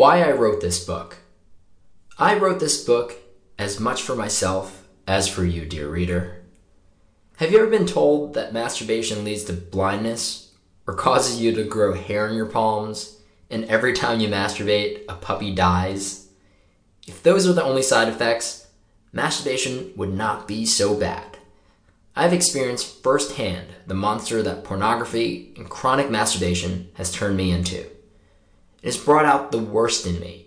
Why I wrote this book. I wrote this book as much for myself as for you, dear reader. Have you ever been told that masturbation leads to blindness or causes you to grow hair in your palms, and every time you masturbate, a puppy dies? If those were the only side effects, masturbation would not be so bad. I've experienced firsthand the monster that pornography and chronic masturbation has turned me into. It has brought out the worst in me.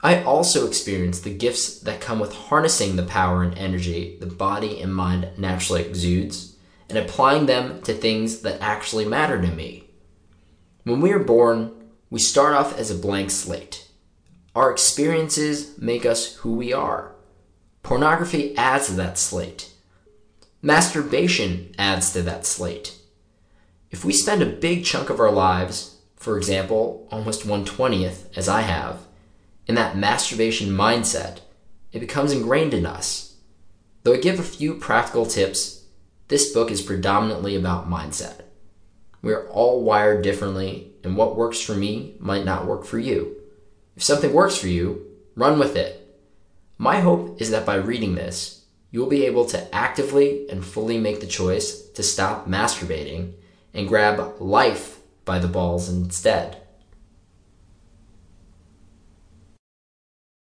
I also experience the gifts that come with harnessing the power and energy the body and mind naturally exudes and applying them to things that actually matter to me. When we are born, we start off as a blank slate. Our experiences make us who we are. Pornography adds to that slate. Masturbation adds to that slate. If we spend a big chunk of our lives for example, almost 120th, as I have, in that masturbation mindset, it becomes ingrained in us. Though I give a few practical tips, this book is predominantly about mindset. We are all wired differently, and what works for me might not work for you. If something works for you, run with it. My hope is that by reading this, you will be able to actively and fully make the choice to stop masturbating and grab life by the balls instead.